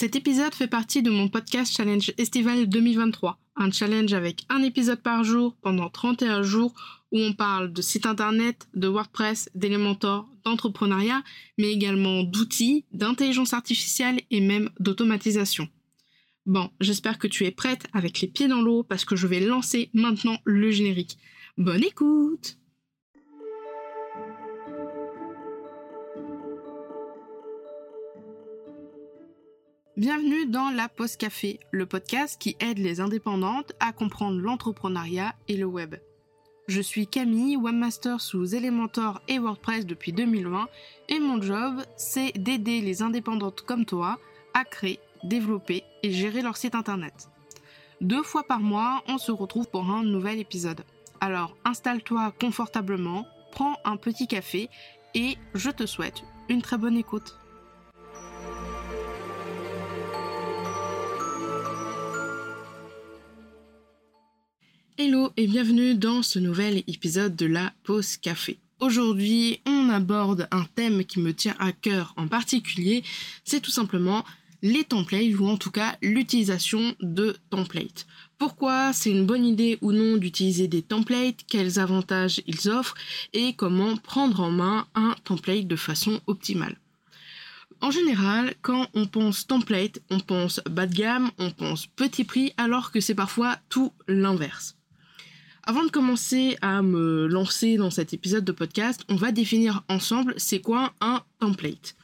Cet épisode fait partie de mon podcast Challenge Estival 2023, un challenge avec un épisode par jour pendant 31 jours où on parle de site internet, de WordPress, d'Elementor, d'entrepreneuriat, mais également d'outils, d'intelligence artificielle et même d'automatisation. Bon, j'espère que tu es prête avec les pieds dans l'eau parce que je vais lancer maintenant le générique. Bonne écoute Bienvenue dans la Pause Café, le podcast qui aide les indépendantes à comprendre l'entrepreneuriat et le web. Je suis Camille, webmaster sous Elementor et WordPress depuis 2020 et mon job, c'est d'aider les indépendantes comme toi à créer, développer et gérer leur site internet. Deux fois par mois, on se retrouve pour un nouvel épisode. Alors installe-toi confortablement, prends un petit café et je te souhaite une très bonne écoute. Hello et bienvenue dans ce nouvel épisode de la pause café. Aujourd'hui, on aborde un thème qui me tient à cœur en particulier, c'est tout simplement les templates ou en tout cas l'utilisation de templates. Pourquoi c'est une bonne idée ou non d'utiliser des templates, quels avantages ils offrent et comment prendre en main un template de façon optimale. En général, quand on pense template, on pense bas de gamme, on pense petit prix, alors que c'est parfois tout l'inverse. Avant de commencer à me lancer dans cet épisode de podcast, on va définir ensemble c'est quoi un template.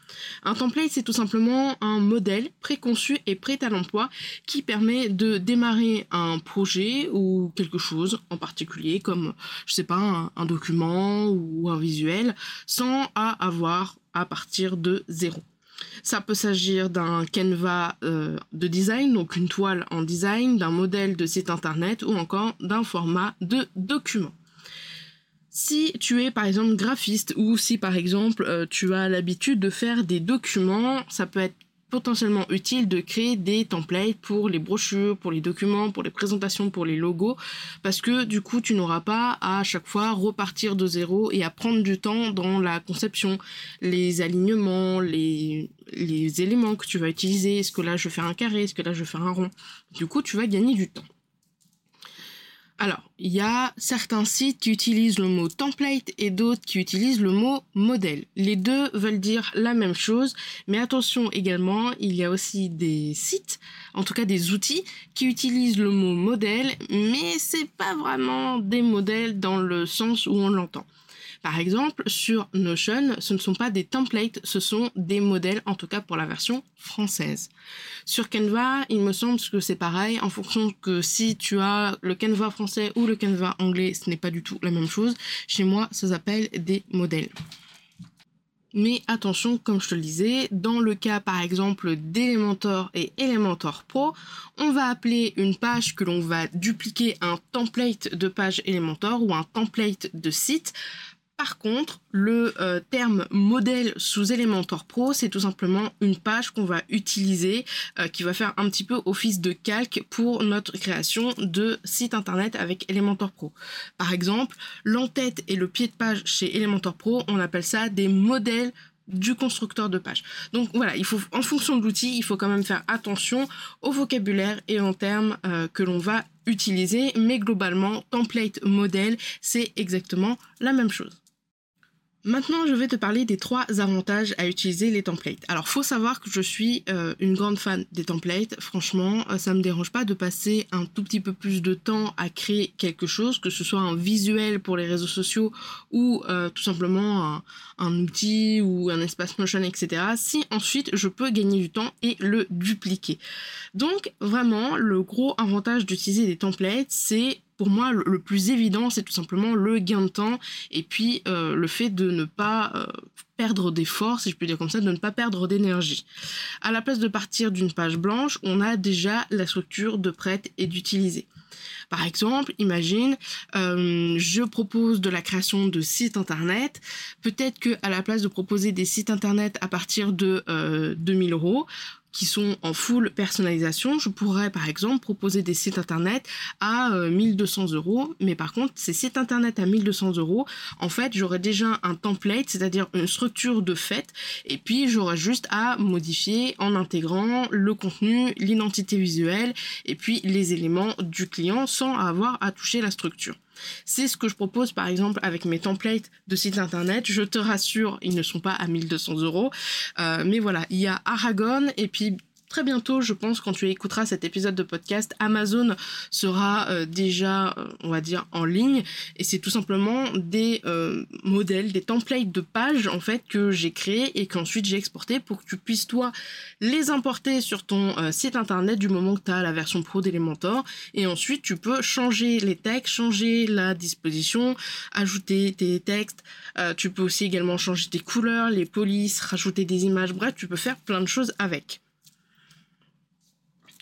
Un template, c'est tout simplement un modèle préconçu et prêt à l'emploi qui permet de démarrer un projet ou quelque chose en particulier, comme, je sais pas, un, un document ou un visuel, sans avoir à partir de zéro. Ça peut s'agir d'un canevas euh, de design, donc une toile en design, d'un modèle de site internet ou encore d'un format de document. Si tu es par exemple graphiste ou si par exemple euh, tu as l'habitude de faire des documents, ça peut être potentiellement utile de créer des templates pour les brochures, pour les documents, pour les présentations, pour les logos, parce que du coup tu n'auras pas à, chaque fois repartir de zéro et à prendre du temps dans la conception, les alignements, les, les éléments que tu vas utiliser, est-ce que là je fais un carré, est-ce que là je fais un rond. Du coup tu vas gagner du temps. Alors, il y a certains sites qui utilisent le mot template et d'autres qui utilisent le mot modèle. Les deux veulent dire la même chose, mais attention également, il y a aussi des sites, en tout cas des outils, qui utilisent le mot modèle, mais c'est pas vraiment des modèles dans le sens où on l'entend. Par exemple, sur Notion, ce ne sont pas des templates, ce sont des modèles, en tout cas pour la version française. Sur Canva, il me semble que c'est pareil, en fonction que si tu as le Canva français ou le Canva anglais, ce n'est pas du tout la même chose. Chez moi, ça s'appelle des modèles. Mais attention, comme je te le disais, dans le cas par exemple d'Elementor et Elementor Pro, on va appeler une page que l'on va dupliquer un template de page Elementor ou un template de site par contre, le euh, terme modèle sous Elementor Pro, c'est tout simplement une page qu'on va utiliser, euh, qui va faire un petit peu office de calque pour notre création de site internet avec Elementor Pro. Par exemple, l'entête et le pied de page chez Elementor Pro, on appelle ça des modèles du constructeur de page. Donc voilà, il faut, en fonction de l'outil, il faut quand même faire attention au vocabulaire et en termes euh, que l'on va utiliser, mais globalement, template, modèle, c'est exactement la même chose. Maintenant, je vais te parler des trois avantages à utiliser les templates. Alors, faut savoir que je suis euh, une grande fan des templates. Franchement, euh, ça me dérange pas de passer un tout petit peu plus de temps à créer quelque chose, que ce soit un visuel pour les réseaux sociaux ou euh, tout simplement un, outil ou un espace motion, etc. Si ensuite je peux gagner du temps et le dupliquer. Donc, vraiment, le gros avantage d'utiliser des templates, c'est pour moi, le, plus évident, c'est tout simplement le gain de temps et puis euh, le fait de ne pas euh, perdre d'efforts, si je peux dire comme ça, de ne pas perdre d'énergie. À la place de partir d'une page blanche, on a déjà la structure de prête et d'utiliser. Par exemple, imagine, euh, je propose de la création de sites internet. Peut-être que à la place de proposer des sites internet à partir de 2000 euros, qui sont en full personnalisation, je pourrais par exemple proposer des sites internet à 1200 euros, mais par contre ces sites internet à 1200 euros, en fait j'aurais déjà un template, c'est-à-dire une structure de fait, et puis j'aurais juste à modifier en intégrant le contenu, l'identité visuelle, et puis les éléments du client sans avoir à toucher la structure. C'est ce que je propose par exemple avec mes templates de site internet. Je te rassure, ils ne sont pas à 1200 euros. Euh, mais voilà, il y a Aragon et puis très bientôt, je pense, quand tu écouteras cet épisode de podcast, Amazon sera euh, déjà, euh, on va dire, en ligne. Et c'est tout simplement des euh, modèles, des templates de pages, en fait, que j'ai créés et qu'ensuite j'ai exporté pour que tu puisses, toi, les importer sur ton site internet du moment que tu as la version pro d'Elementor. Et ensuite, tu peux changer les textes, changer la disposition, ajouter tes textes. tu peux aussi également changer tes couleurs, les polices, rajouter des images. Bref, tu peux faire plein de choses avec.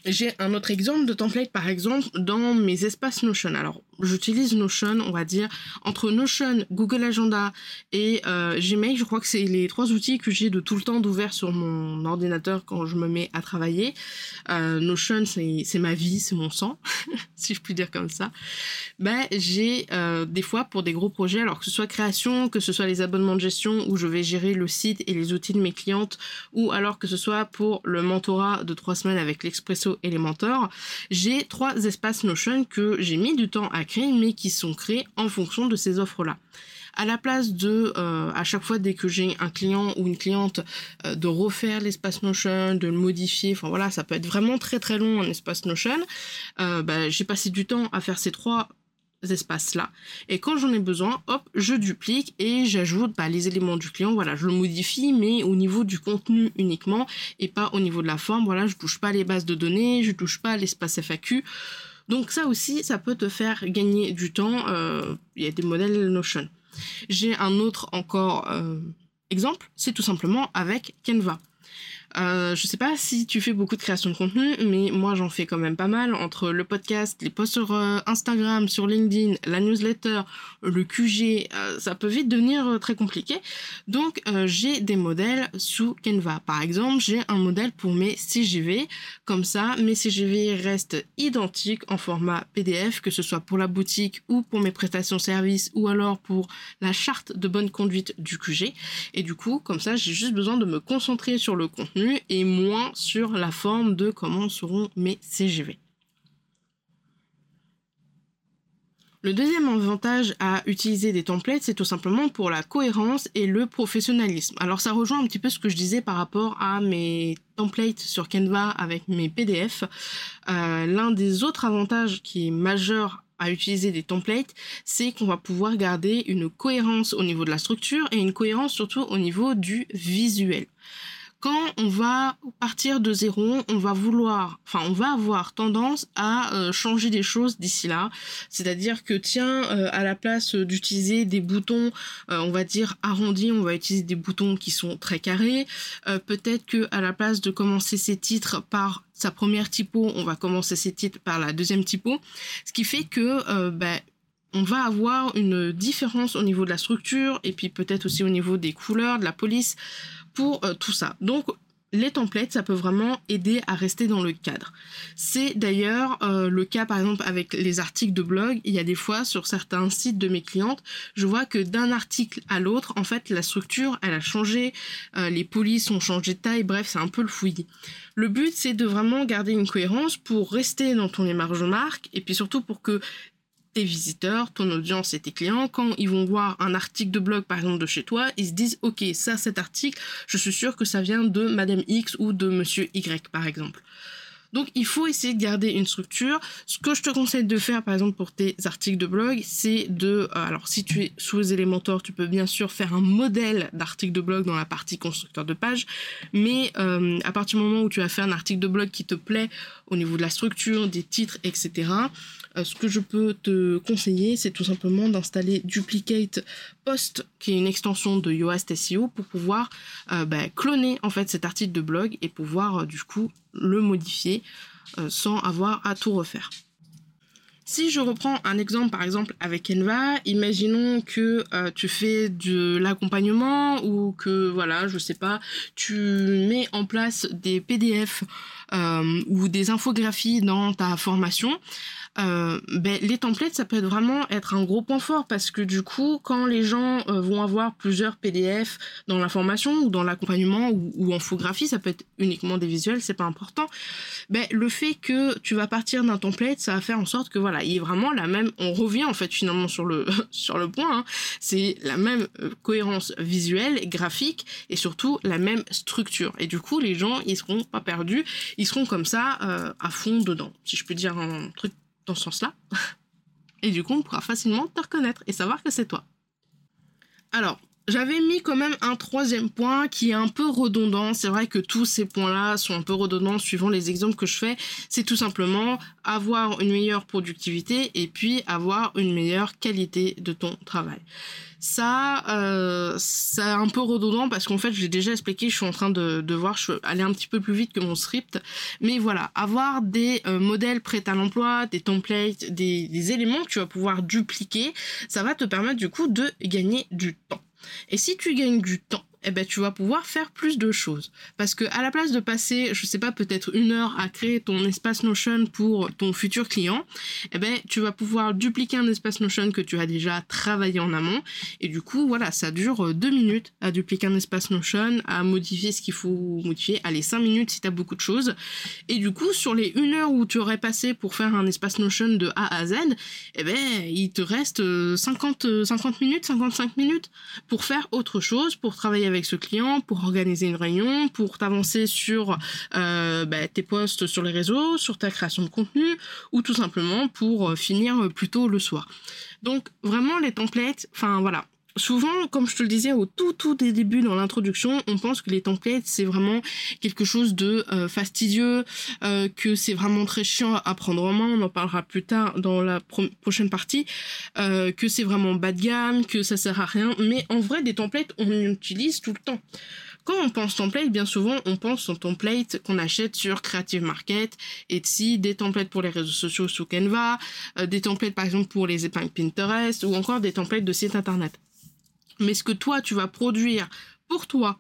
J'ai un autre exemple de template, par exemple, dans mes espaces Notion. Alors, j'utilise Notion, on va dire, entre Notion, Google Agenda et euh, Gmail, je crois que c'est les trois outils que j'ai de tout le temps d'ouvert sur mon ordinateur quand je me mets à travailler. Euh, Notion, c'est ma vie, c'est mon sang, si je puis dire comme ça. Ben, j'ai euh, des fois pour des gros projets, alors que ce soit création, que ce soit les abonnements de gestion où je vais gérer le site et les outils de mes clientes, ou alors que ce soit pour le mentorat de trois semaines avec l'Expresso et les mentors, j'ai trois espaces Notion que j'ai mis du temps à mais qui sont créés en fonction de ces offres-là à la place de euh, à chaque fois dès que j'ai un client ou une cliente euh, de refaire l'espace Notion, de le modifier, enfin voilà, ça peut être vraiment très très long un espace Notion. Euh, bah, j'ai passé du temps à faire ces trois espaces-là. Et quand j'en ai besoin, hop, je duplique et j'ajoute bah, les éléments du client. Voilà, je le modifie, mais au niveau du contenu uniquement et pas au niveau de la forme. Voilà, je touche pas les bases de données, je touche pas l'espace FAQ. Donc ça aussi, ça peut te faire gagner du temps. Euh, il y a des modèles Notion. J'ai un autre encore euh, exemple, c'est tout simplement avec Canva. Euh, je sais pas si tu fais beaucoup de création de contenu, mais moi j'en fais quand même pas mal entre le podcast, les posts sur euh, Instagram, sur LinkedIn, la newsletter, le QG, euh, ça peut vite devenir euh, très compliqué. Donc j'ai des modèles sous Canva. Par exemple, j'ai un modèle pour mes CGV. Comme ça, mes CGV restent identiques en format PDF, que ce soit pour la boutique ou pour mes prestations services ou alors pour la charte de bonne conduite du QG. Et du coup, comme ça, j'ai juste besoin de me concentrer sur le contenu et moins sur la forme de comment seront mes CGV. Le deuxième avantage à utiliser des templates, c'est tout simplement pour la cohérence et le professionnalisme. Alors ça rejoint un petit peu ce que je disais par rapport à mes templates sur Canva avec mes PDF. Euh, l'un des autres avantages qui est majeur à utiliser des templates, c'est qu'on va pouvoir garder une cohérence au niveau de la structure et une cohérence surtout au niveau du visuel quand on va partir de zéro, on va vouloir, enfin, on va avoir tendance à euh, changer des choses d'ici là. C'est-à-dire que tiens, euh, à la place d'utiliser des boutons, euh, on va dire arrondis, on va utiliser des boutons qui sont très carrés. Peut-être que à la place de commencer ses titres par sa première typo, on va commencer ses titres par la deuxième typo. Ce qui fait que ben, on va avoir une différence au niveau de la structure et puis peut-être aussi au niveau des couleurs, de la police pour euh, tout ça. Donc les templates, ça peut vraiment aider à rester dans le cadre. C'est d'ailleurs euh, le cas par exemple avec les articles de blog. Il y a des fois sur certains sites de mes clientes, je vois que d'un article à l'autre, en fait, la structure, elle a changé, euh, les polices ont changé de taille, bref, c'est un peu le fouillis. Le but, c'est de vraiment garder une cohérence pour rester dans ton émarge marque et puis surtout pour que tes visiteurs, ton audience et tes clients, quand ils vont voir un article de blog par exemple de chez toi, ils se disent ok ça cet article, je suis sûr que ça vient de Madame X ou de Monsieur Y par exemple. Donc il faut essayer de garder une structure. Ce que je te conseille de faire par exemple pour tes articles de blog, c'est de... Euh, alors si tu es sous Elementor, tu peux bien sûr faire un modèle d'article de blog dans la partie constructeur de page. Mais euh, à partir du moment où tu as fait un article de blog qui te plaît au niveau de la structure, des titres, etc., euh, ce que je peux te conseiller, c'est tout simplement d'installer Duplicate Post, qui est une extension de Yoast SEO, pour pouvoir euh, bah, cloner en fait cet article de blog et pouvoir euh, du coup le modifier sans avoir à tout refaire. Si je reprends un exemple, par exemple, avec Canva, imaginons que tu fais de l'accompagnement ou que, voilà, je sais pas, tu mets en place des PDF ou des infographies dans ta formation. Euh, ben, les templates, ça peut être vraiment être un gros point fort parce que du coup, quand les gens euh, vont avoir plusieurs PDF dans la formation ou dans l'accompagnement ou, ou infographie, ça peut être uniquement des visuels, c'est pas important. Ben, le fait que tu vas partir d'un template, ça va faire en sorte que voilà, il ait vraiment la même. On revient en fait finalement sur le sur le point. Hein, c'est la même euh, cohérence visuelle, graphique et surtout la même structure. Et du coup, les gens, ils seront pas perdus, ils seront comme ça euh, à fond dedans, si je peux dire un truc dans ce sens-là. Et du coup, on pourra facilement te reconnaître et savoir que c'est toi. Alors, j'avais mis quand même un troisième point qui est un peu redondant. C'est vrai que tous ces points-là sont un peu redondants suivant les exemples que je fais. C'est tout simplement avoir une meilleure productivité et puis avoir une meilleure qualité de ton travail. Ça, euh, c'est un peu redondant parce qu'en fait, je l'ai déjà expliqué, je suis en train de, de voir, je allée un petit peu plus vite que mon script. Mais voilà, avoir des euh, modèles prêts à l'emploi, des templates, des éléments que tu vas pouvoir dupliquer, ça va te permettre du coup de gagner du temps. Et si tu gagnes du temps, eh ben, tu vas pouvoir faire plus de choses. Parce que à la place de passer, je sais pas, peut-être une heure à créer ton espace Notion pour ton futur client, eh ben, tu vas pouvoir dupliquer un espace Notion que tu as déjà travaillé en amont. Et du coup, voilà, ça dure deux minutes à dupliquer un espace Notion, à modifier ce qu'il faut modifier. Allez, cinq minutes si tu as beaucoup de choses. Et du coup, sur les une heure où tu aurais passé pour faire un espace Notion de A à Z, eh ben, il te reste 50, 50 minutes, 55 minutes pour faire autre chose, pour travailler avec avec ce client pour organiser une réunion, pour t'avancer sur euh, bah, tes posts sur les réseaux, sur ta création de contenu, ou tout simplement pour euh, finir plus tôt le soir. Donc vraiment les templates, enfin voilà, souvent, comme je te le disais au tout tout des débuts dans l'introduction, on pense que les templates c'est vraiment quelque chose de euh, fastidieux, euh, que c'est vraiment très chiant à prendre en main. On en parlera plus tard dans la prochaine partie, euh, que c'est vraiment bas de gamme, que ça sert à rien. Mais en vrai, des templates on utilise tout le temps. Quand on pense template, bien souvent, on pense aux templates qu'on achète sur Creative Market, Etsy, des templates pour les réseaux sociaux sous Canva, des templates par exemple pour les épingles Pinterest ou encore des templates de sites internet. Mais ce que toi, tu vas produire pour toi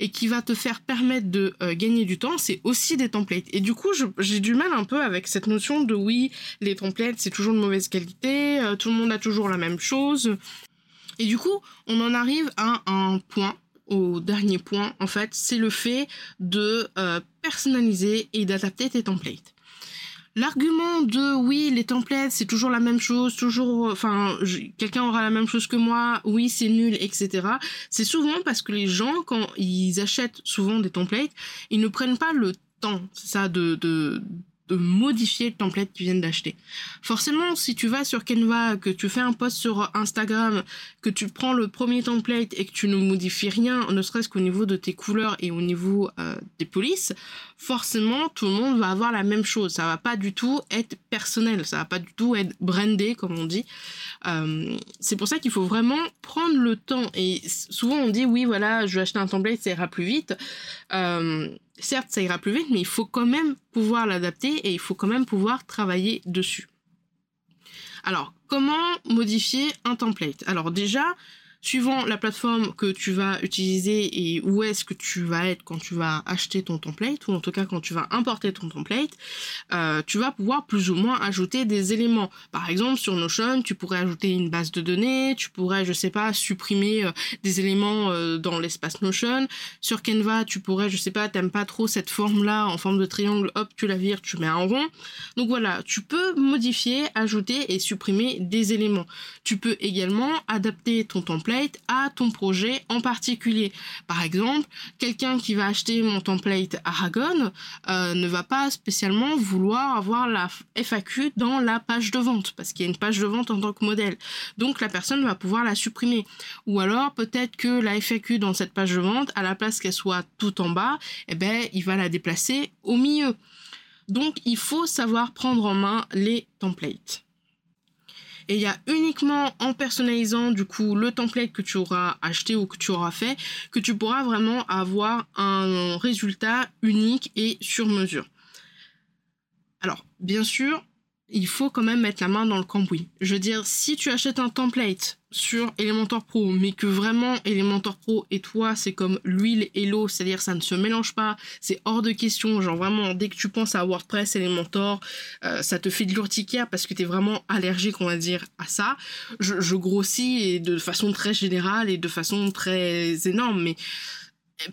et qui va te faire permettre de euh, gagner du temps, c'est aussi des templates. Et du coup, j'ai du mal un peu avec cette notion de oui, les templates, c'est toujours de mauvaise qualité, euh, tout le monde a toujours la même chose. Et du coup, on en arrive à un point, au dernier point, en fait, c'est le fait de euh, personnaliser et d'adapter tes templates. L'argument de oui, les templates, c'est toujours la même chose, toujours, enfin, quelqu'un aura la même chose que moi, oui, c'est nul, etc. C'est souvent parce que les gens, quand ils achètent souvent des templates, ils ne prennent pas le temps, ça, de, de, de modifier le template qu'ils viennent d'acheter. Forcément, si tu vas sur Canva, que tu fais un post sur Instagram, que tu prends le premier template et que tu ne modifies rien, ne serait-ce qu'au niveau de tes couleurs et au niveau euh, des polices, forcément, tout le monde va avoir la même chose. Ça va pas du tout être personnel, ça va pas du tout être brandé, comme on dit. Euh, c'est pour ça qu'il faut vraiment prendre le temps. Et souvent, on dit, oui, voilà, je vais acheter un template, ça ira plus vite. Euh, certes, ça ira plus vite, mais il faut quand même pouvoir l'adapter et il faut quand même pouvoir travailler dessus. Alors, comment modifier un template? Alors déjà, suivant la plateforme que tu vas utiliser et où est-ce que tu vas être quand tu vas acheter ton template, ou en tout cas quand tu vas importer ton template, euh, tu vas pouvoir plus ou moins ajouter des éléments. Par exemple, sur Notion, tu pourrais ajouter une base de données, tu pourrais, je sais pas, supprimer euh, des éléments euh, dans l'espace Notion. Sur Canva, tu pourrais, je sais pas, t'aimes pas trop cette forme-là en forme de triangle, hop, tu la vires, tu mets un rond. Donc voilà, tu peux modifier, ajouter et supprimer des éléments. Tu peux également adapter ton template à ton projet en particulier. Par exemple, quelqu'un qui va acheter mon template Aragon euh, ne va pas spécialement vouloir avoir la FAQ dans la page de vente parce qu'il y a une page de vente en tant que modèle. Donc la personne va pouvoir la supprimer. Ou alors peut-être que la FAQ dans cette page de vente, à la place qu'elle soit tout en bas, eh ben, il va la déplacer au milieu. Donc il faut savoir prendre en main les templates. Et il y a uniquement en personnalisant du coup le template que tu auras acheté ou que tu auras fait que tu pourras vraiment avoir un résultat unique et sur mesure. Alors, bien sûr, il faut quand même mettre la main dans le cambouis. Je veux dire, si tu achètes un template sur Elementor Pro, mais que vraiment Elementor Pro et toi, c'est comme l'huile et l'eau, c'est-à-dire ça ne se mélange pas, c'est hors de question. Genre vraiment, dès que tu penses à WordPress, Elementor, euh, ça te fait de l'urticaire parce que tu es vraiment allergique, on va dire, à ça. Je, je grossis et de façon très générale et de façon très énorme, mais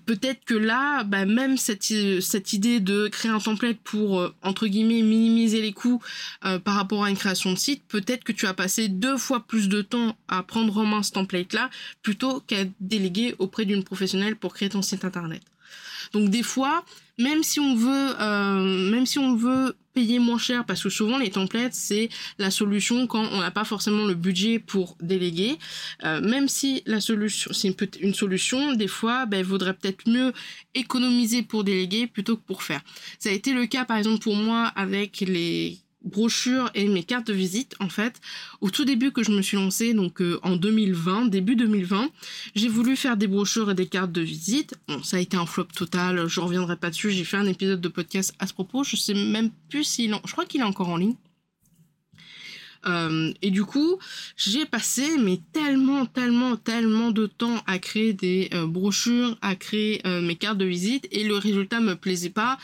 peut-être que là, bah, même cette, cette idée de créer un template pour, euh, entre guillemets, minimiser les coûts euh, par rapport à une création de site, peut-être que tu as passé deux fois plus de temps à prendre en main ce template-là plutôt qu'à déléguer auprès d'une professionnelle pour créer ton site internet. Donc des fois, même si on veut, euh, même si on veut payer moins cher, parce que souvent les templates c'est la solution quand on n'a pas forcément le budget pour déléguer. Euh, même si la solution c'est une, une, solution, des fois, ben, il vaudrait peut-être mieux économiser pour déléguer plutôt que pour faire. Ça a été le cas par exemple pour moi avec les brochures et mes cartes de visite en fait. Au tout début que je me suis lancée donc euh, en 2020 début 2020 j'ai voulu faire des brochures et des cartes de visite. Bon ça a été un flop total je reviendrai pas dessus j'ai fait un épisode de podcast à ce propos je sais même plus s'il en... je crois qu'il est encore en ligne euh, et du coup, j'ai passé mais tellement, tellement, tellement de temps à créer des euh, brochures, à créer euh, mes cartes de visite et le résultat me plaisait pas.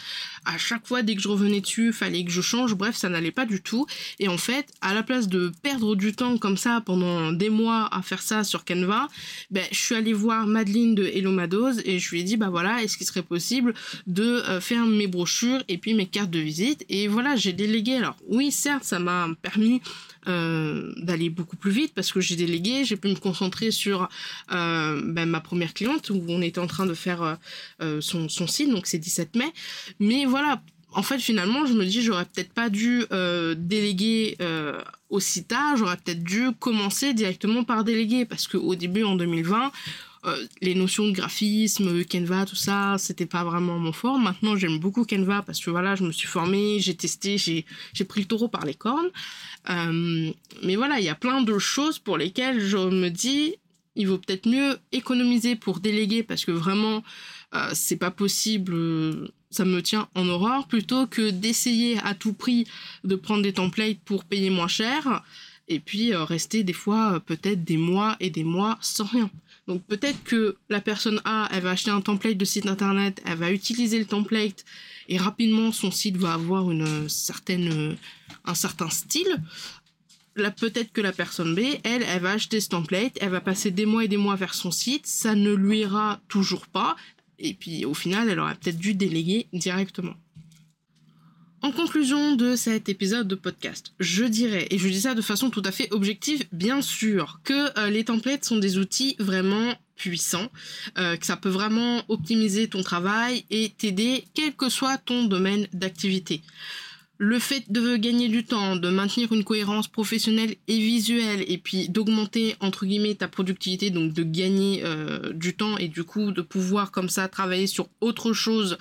À chaque fois, dès que je revenais dessus, fallait que je change. Bref, ça n'allait pas du tout. Et en fait, à la place de perdre du temps comme ça pendant des mois à faire ça sur Canva, ben, je suis allée voir Madeline de Hello Mados et je lui ai dit, bah voilà, est-ce qu'il serait possible de faire mes brochures et puis mes cartes de visite? Et voilà, j'ai délégué. Alors oui, certes, ça m'a permis euh, d'aller beaucoup plus vite parce que j'ai délégué, j'ai pu me concentrer sur euh, ben, ma première cliente où on était en train de faire euh, son, son, site, donc c'est 17 mai. Mais voilà, en fait finalement je me dis j'aurais peut-être pas dû déléguer aussi tard, j'aurais peut-être dû commencer directement par déléguer parce qu'au début en 2020 euh, les notions de graphisme, Canva, tout ça, c'était pas vraiment mon fort. Maintenant, j'aime beaucoup Canva parce que voilà, je me suis formée, j'ai testé, j'ai, pris le taureau par les cornes. Euh, mais voilà, il y a plein de choses pour lesquelles je me dis, il vaut peut-être mieux économiser pour déléguer parce que vraiment, euh, c'est pas possible ça me tient en horreur plutôt que d'essayer à tout prix de prendre des templates pour payer moins cher et puis rester des fois peut-être des mois et des mois sans rien. Donc peut-être que la personne A, elle va acheter un template de site internet, elle va utiliser le template et rapidement son site va avoir une certaine, un certain style. Peut-être que la personne B, elle, elle va acheter ce template, elle va passer des mois et des mois vers son site, ça ne lui ira toujours pas, et puis au final, elle aura peut-être dû déléguer directement. En conclusion de cet épisode de podcast, je dirais, et je dis ça de façon tout à fait objective, bien sûr, que euh, les templates sont des outils vraiment puissants, euh, que ça peut vraiment optimiser ton travail et t'aider quel que soit ton domaine d'activité. Le fait de gagner du temps, de maintenir une cohérence professionnelle et visuelle, et puis d'augmenter entre guillemets ta productivité, donc de gagner euh, du temps et du coup de pouvoir comme ça travailler sur autre chose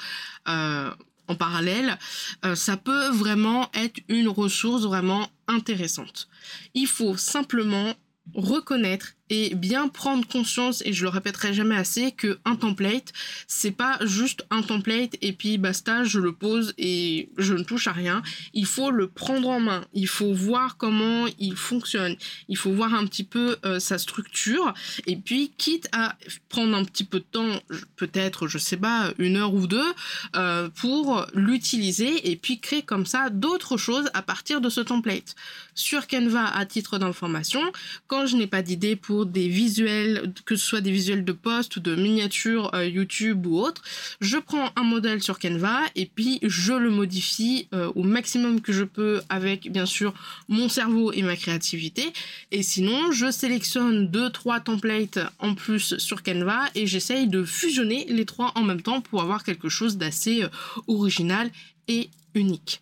en parallèle, euh, ça peut vraiment être une ressource vraiment intéressante. Il faut simplement reconnaître et bien prendre conscience et je le répéterai jamais assez que un template c'est pas juste un template et puis basta je le pose et je ne touche à rien. Il faut le prendre en main. Il faut voir comment il fonctionne. Il faut voir un petit peu euh, sa structure. Et puis quitte à prendre un petit peu de temps peut-être je sais pas une heure ou deux euh, pour l'utiliser et puis créer comme ça d'autres choses à partir de ce template. Sur Canva à titre d'information quand je n'ai pas d'idée pour des visuels, que ce soit des visuels de post ou de miniatures euh, YouTube ou autre, je prends un modèle sur Canva et puis je le modifie euh, au maximum que je peux avec bien sûr mon cerveau et ma créativité. Et sinon, je sélectionne deux trois templates en plus sur Canva et j'essaye de fusionner les trois en même temps pour avoir quelque chose d'assez euh, original et unique.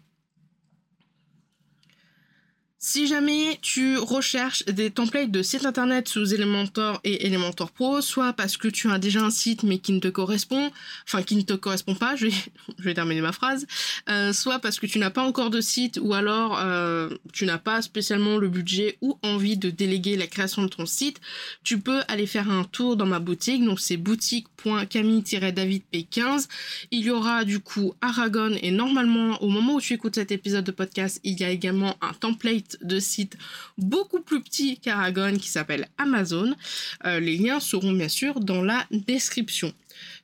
Si jamais tu recherches des templates de site internet sous Elementor et Elementor Pro, soit parce que tu as déjà un site mais qui ne te correspond, enfin qui ne te correspond pas, je vais, je vais terminer ma phrase, euh, soit parce que tu n'as pas encore de site ou alors euh, tu n'as pas spécialement le budget ou envie de déléguer la création de ton site, tu peux aller faire un tour dans ma boutique, donc c'est boutique.camille-davidp15. Il y aura du coup Aragon et normalement au moment où tu écoutes cet épisode de podcast, il y a également un template de site beaucoup plus petit qu'Aragon qui s'appelle Amazon. Euh, les liens seront bien sûr dans la description.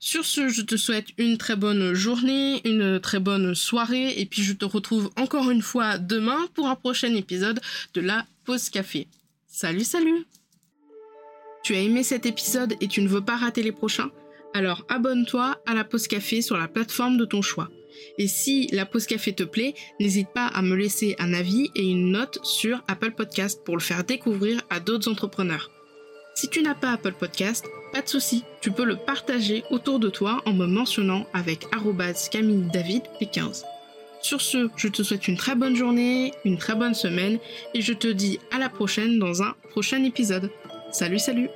Sur ce, je te souhaite une très bonne journée, une très bonne soirée, et puis je te retrouve encore une fois demain pour un prochain épisode de la pause café. Salut, salut Tu as aimé cet épisode et tu ne veux pas rater les prochains? Alors abonne-toi à la pause café sur la plateforme de ton choix. Et si la pause café te plaît, n'hésite pas à me laisser un avis et une note sur Apple Podcast pour le faire découvrir à d'autres entrepreneurs. Si tu n'as pas Apple Podcast, pas de souci, tu peux le partager autour de toi en me mentionnant avec Camille David P15. Sur ce, je te souhaite une très bonne journée, une très bonne semaine et je te dis à la prochaine dans un prochain épisode. Salut salut